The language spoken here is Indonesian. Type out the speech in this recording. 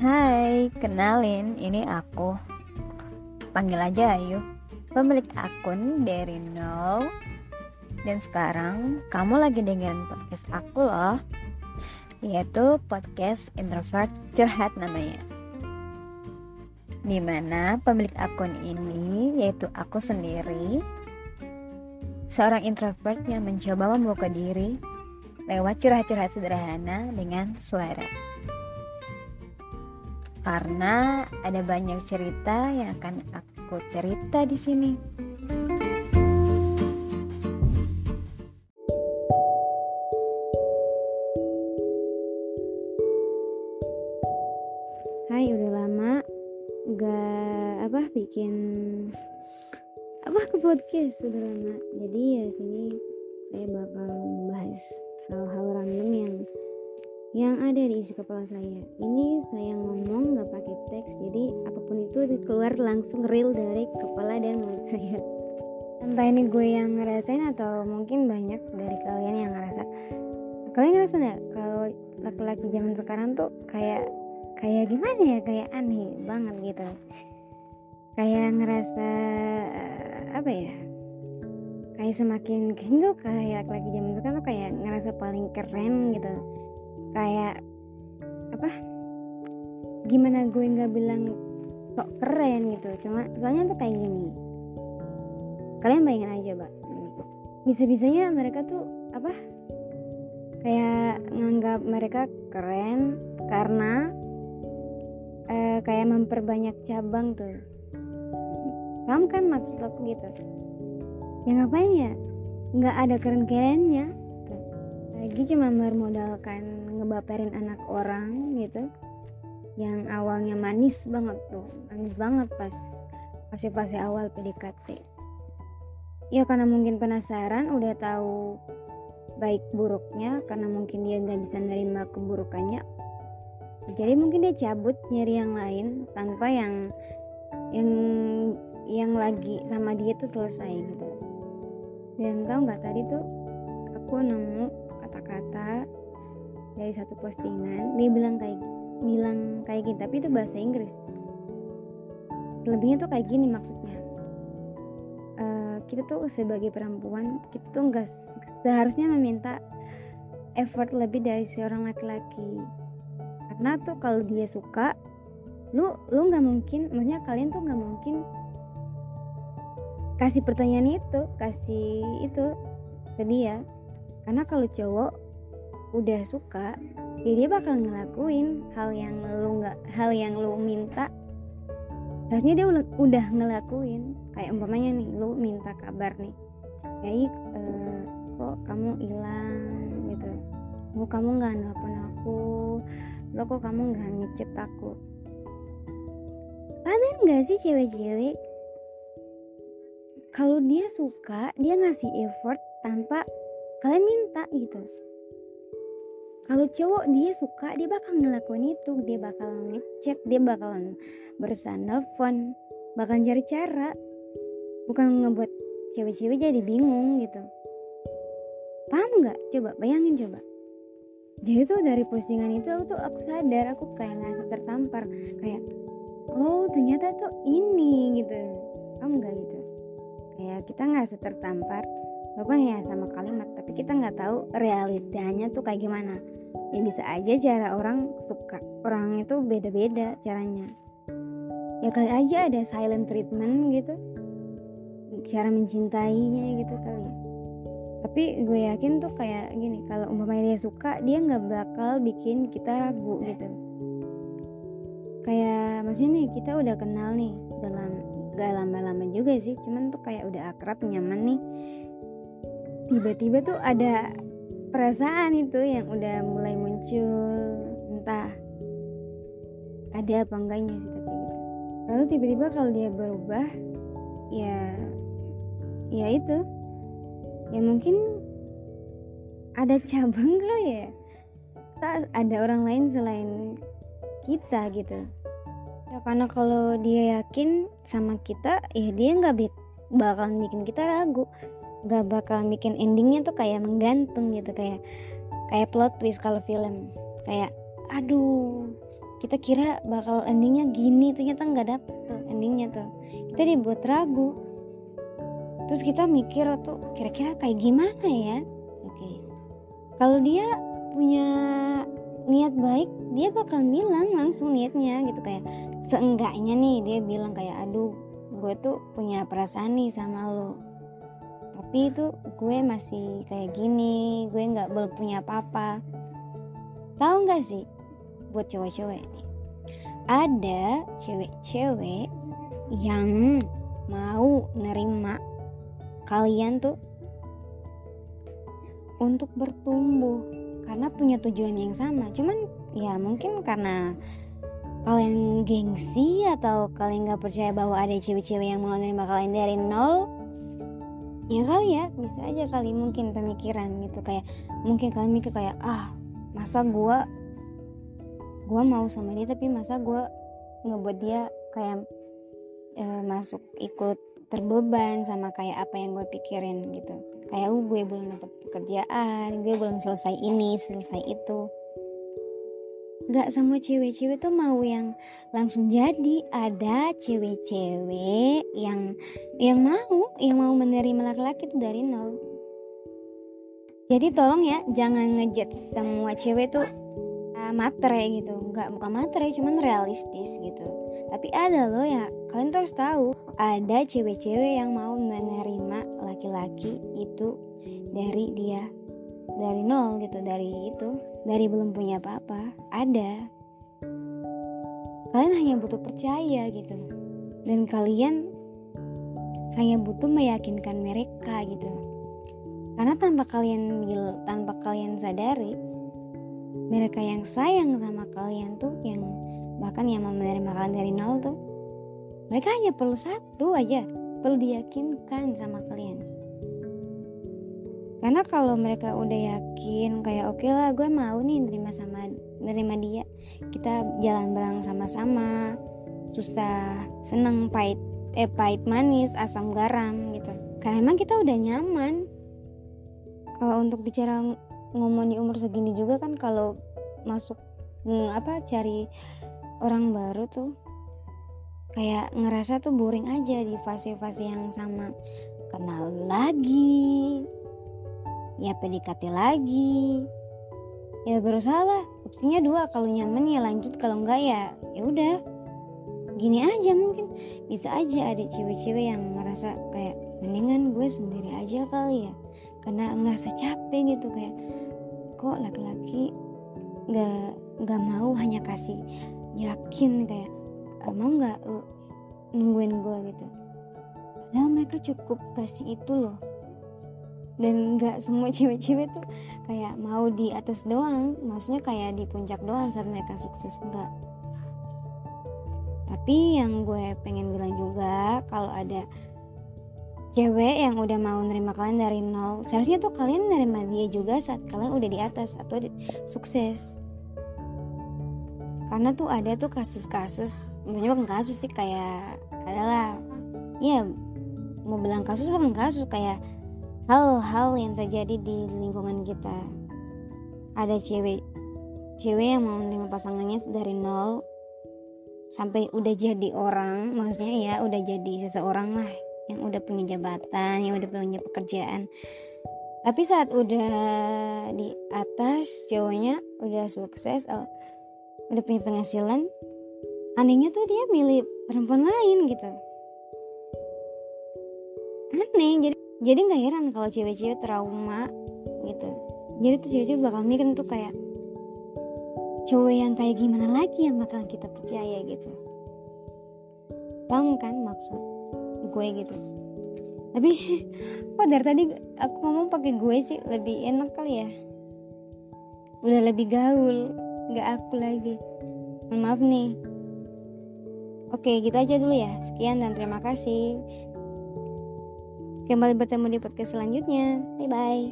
Hai, kenalin, ini aku. Panggil aja Ayu, pemilik akun dari nol. Dan sekarang kamu lagi dengerin podcast aku loh, yaitu podcast introvert curhat namanya. Di mana pemilik akun ini yaitu aku sendiri, seorang introvert yang mencoba membuka diri lewat curhat-curhat sederhana dengan suara karena ada banyak cerita yang akan aku cerita di sini. Yang ada di isi kepala saya. Ini saya ngomong nggak pakai teks, jadi apa pun itu keluar langsung real dari kepala dan mulut saya. Entah ini gue yang ngerasain atau mungkin banyak dari kalian yang ngerasa. Kalian ngerasa nggak kalau laki-laki zaman sekarang tuh kayak kayak gimana ya kayak aneh banget gitu kayak ngerasa apa ya kayak semakin tuh kayak laki-laki zaman sekarang tuh kayak ngerasa paling keren gitu kayak apa? Gimana gue nggak bilang kok keren gitu. Cuma soalnya tuh kayak gini. Kalian bayangin aja mbak. Bisa-bisanya mereka tuh apa? Kayak nganggap mereka keren karena eh, kayak memperbanyak cabang tuh. Paham kan maksud aku gitu? Ya ngapain ya? Nggak ada keren-kerennya lagi cuma bermodalkan ngebaperin anak orang gitu yang awalnya manis banget tuh manis banget pas fase-fase awal PDKT ya karena mungkin penasaran udah tahu baik buruknya karena mungkin dia nggak bisa nerima keburukannya jadi mungkin dia cabut nyari yang lain tanpa yang yang yang lagi sama dia tuh selesai gitu. Dan tau nggak tadi tuh aku nemu kata-kata dari satu postingan dia bilang kayak bilang kayak gini tapi itu bahasa Inggris. Lebihnya tuh kayak gini maksudnya. Uh, kita tuh sebagai perempuan kita tuh nggak seharusnya meminta effort lebih dari seorang laki-laki. Karena tuh kalau dia suka lu lu nggak mungkin maksudnya kalian tuh nggak mungkin kasih pertanyaan itu kasih itu ke dia karena kalau cowok udah suka ya dia bakal ngelakuin hal yang lu nggak hal yang lu minta. Harusnya dia udah ngelakuin. Kayak umpamanya nih lu minta kabar nih kayak eh, kok kamu hilang? Gitu. Kok kamu nggak nelfon aku? Lo kok kamu nggak ngechat aku? Ada nggak sih cewek-cewek? Kalau dia suka dia ngasih effort tanpa kalian minta gitu. Kalau cowok dia suka dia bakal ngelakuin itu. Dia bakal ngechat dia bakalan berusaha nelfon bakal cari cara. Bukan ngebuat cewek-cewek jadi bingung gitu. Paham nggak? Coba bayangin coba. Jadi tuh dari postingan itu aku tuh aku sadar aku kayak ngerasa tertampar. Kayak oh ternyata tuh ini gitu. Kamu nggak gitu? Kayak kita nggak tertampar walaupun ya sama kalimat tapi kita nggak tahu realitanya tuh kayak gimana. Ya bisa aja cara orang suka orang itu beda-beda caranya. Ya kali aja ada silent treatment gitu. Cara mencintainya gitu kali ya. Tapi gue yakin tuh kayak gini kalau umpamanya dia suka dia nggak bakal bikin kita ragu gitu. Kayak maksudnya nih kita udah kenal nih dalam gak lama-lama juga sih cuman tuh kayak udah akrab nyaman nih tiba-tiba tuh ada perasaan itu yang udah mulai muncul entah ada apa enggaknya sih tapi lalu tiba-tiba kalau dia berubah ya ya itu ya mungkin ada cabang kali ya tak ada orang lain selain kita gitu. Ya karena kalau dia yakin sama kita ya dia nggak bakal bikin kita ragu nggak bakal bikin endingnya tuh kayak menggantung gitu kayak kayak plot twist kalau film. Kayak aduh kita kira bakal endingnya gini ternyata nggak dapet tuh endingnya tuh. Kita dibuat ragu. Terus kita mikir tuh kira-kira kayak gimana ya? Oke. Kalau dia punya niat baik dia bakal bilang langsung niatnya gitu kayak seenggaknya nih dia bilang kayak aduh gue tuh punya perasaan nih sama lo tapi itu gue masih kayak gini gue nggak belum punya apa-apa. Tahu nggak sih buat cewek-cewek nih ada cewek-cewek yang mau nerima kalian tuh untuk bertumbuh karena punya tujuan yang sama. Cuman ya mungkin karena kalian gengsi atau kalian nggak percaya bahwa ada cewek-cewek yang mau nerima kalian dari nol ya kali ya bisa aja kali mungkin pemikiran gitu kayak mungkin kalian mikir kayak ah masa gue gue mau sama dia tapi masa gue ngebuat dia kayak e, masuk ikut terbeban sama kayak apa yang gue pikirin gitu. Kayak uh, gue belum dapat pekerjaan gue belum selesai ini selesai itu Gak semua cewek-cewek tuh mau yang langsung jadi. Ada cewek-cewek yang yang mau yang mau menerima laki-laki itu dari nol. Jadi tolong ya jangan ngejat semua cewek tuh uh, matre gitu. Nggak bukan matre cuman realistis gitu. Tapi ada loh ya kalian terus tahu ada cewek-cewek yang mau menerima laki-laki itu dari dia dari nol gitu dari itu. Dari belum punya apa-apa ada. Kalian hanya butuh percaya gitu. Dan kalian hanya butuh meyakinkan mereka gitu. Karena tanpa kalian tanpa kalian sadari mereka yang sayang sama kalian tuh yang bahkan yang mau menerima kalian dari nol tuh mereka hanya perlu satu aja perlu diyakinkan sama kalian karena kalau mereka udah yakin kayak oke okay lah gue mau nih nerima sama nerima dia. Kita jalan bareng sama-sama. Susah seneng pahit eh pahit manis asam garam gitu. Karena emang kita udah nyaman. Kalau untuk bicara ngomong di umur segini juga kan kalau masuk apa cari orang baru tuh kayak ngerasa tuh boring aja di fase-fase yang sama. Kenal lagi ya PDKT lagi. Ya berusaha lah. Opsinya dua kalau nyaman ya lanjut kalau enggak ya ya udah. Gini aja mungkin. Bisa aja ada cewek-cewek yang merasa kayak mendingan gue sendiri aja kali ya. Karena ngerasa capek gitu kayak kok laki-laki nggak nggak mau hanya kasih yakin kayak mau nggak lu nungguin gue? gitu. Padahal mereka cukup kasih itu loh dan nggak semua cewek-cewek tuh kayak mau di atas doang. Maksudnya kayak di puncak doang saat mereka sukses enggak tapi yang gue pengen bilang juga kalau ada cewek yang udah mau nerima kalian dari nol seharusnya tuh kalian nerima dia juga saat kalian udah di atas atau di, sukses. Karena tuh ada tuh kasus-kasus banyak kasus sih kayak adalah ya mau bilang kasus bukan kasus kayak hal-hal yang terjadi di lingkungan kita ada cewek cewek yang mau menerima pasangannya dari nol sampai udah jadi orang maksudnya ya udah jadi seseorang lah yang udah punya jabatan, yang udah punya pekerjaan. Tapi saat udah di atas cowoknya udah sukses, oh, udah punya penghasilan, anehnya tuh dia milih perempuan lain gitu. Aneh, jadi jadi nggak heran kalau cewek-cewek trauma gitu. Jadi tuh cewek-cewek bakal mikir tuh kayak cowok yang kayak gimana lagi yang bakal kita percaya gitu. Paham kan maksud? gue gitu tapi kok dari tadi aku ngomong pakai gue sih lebih enak kali ya udah lebih gaul nggak aku lagi maaf nih oke gitu aja dulu ya sekian dan terima kasih kembali bertemu di podcast selanjutnya. Bye bye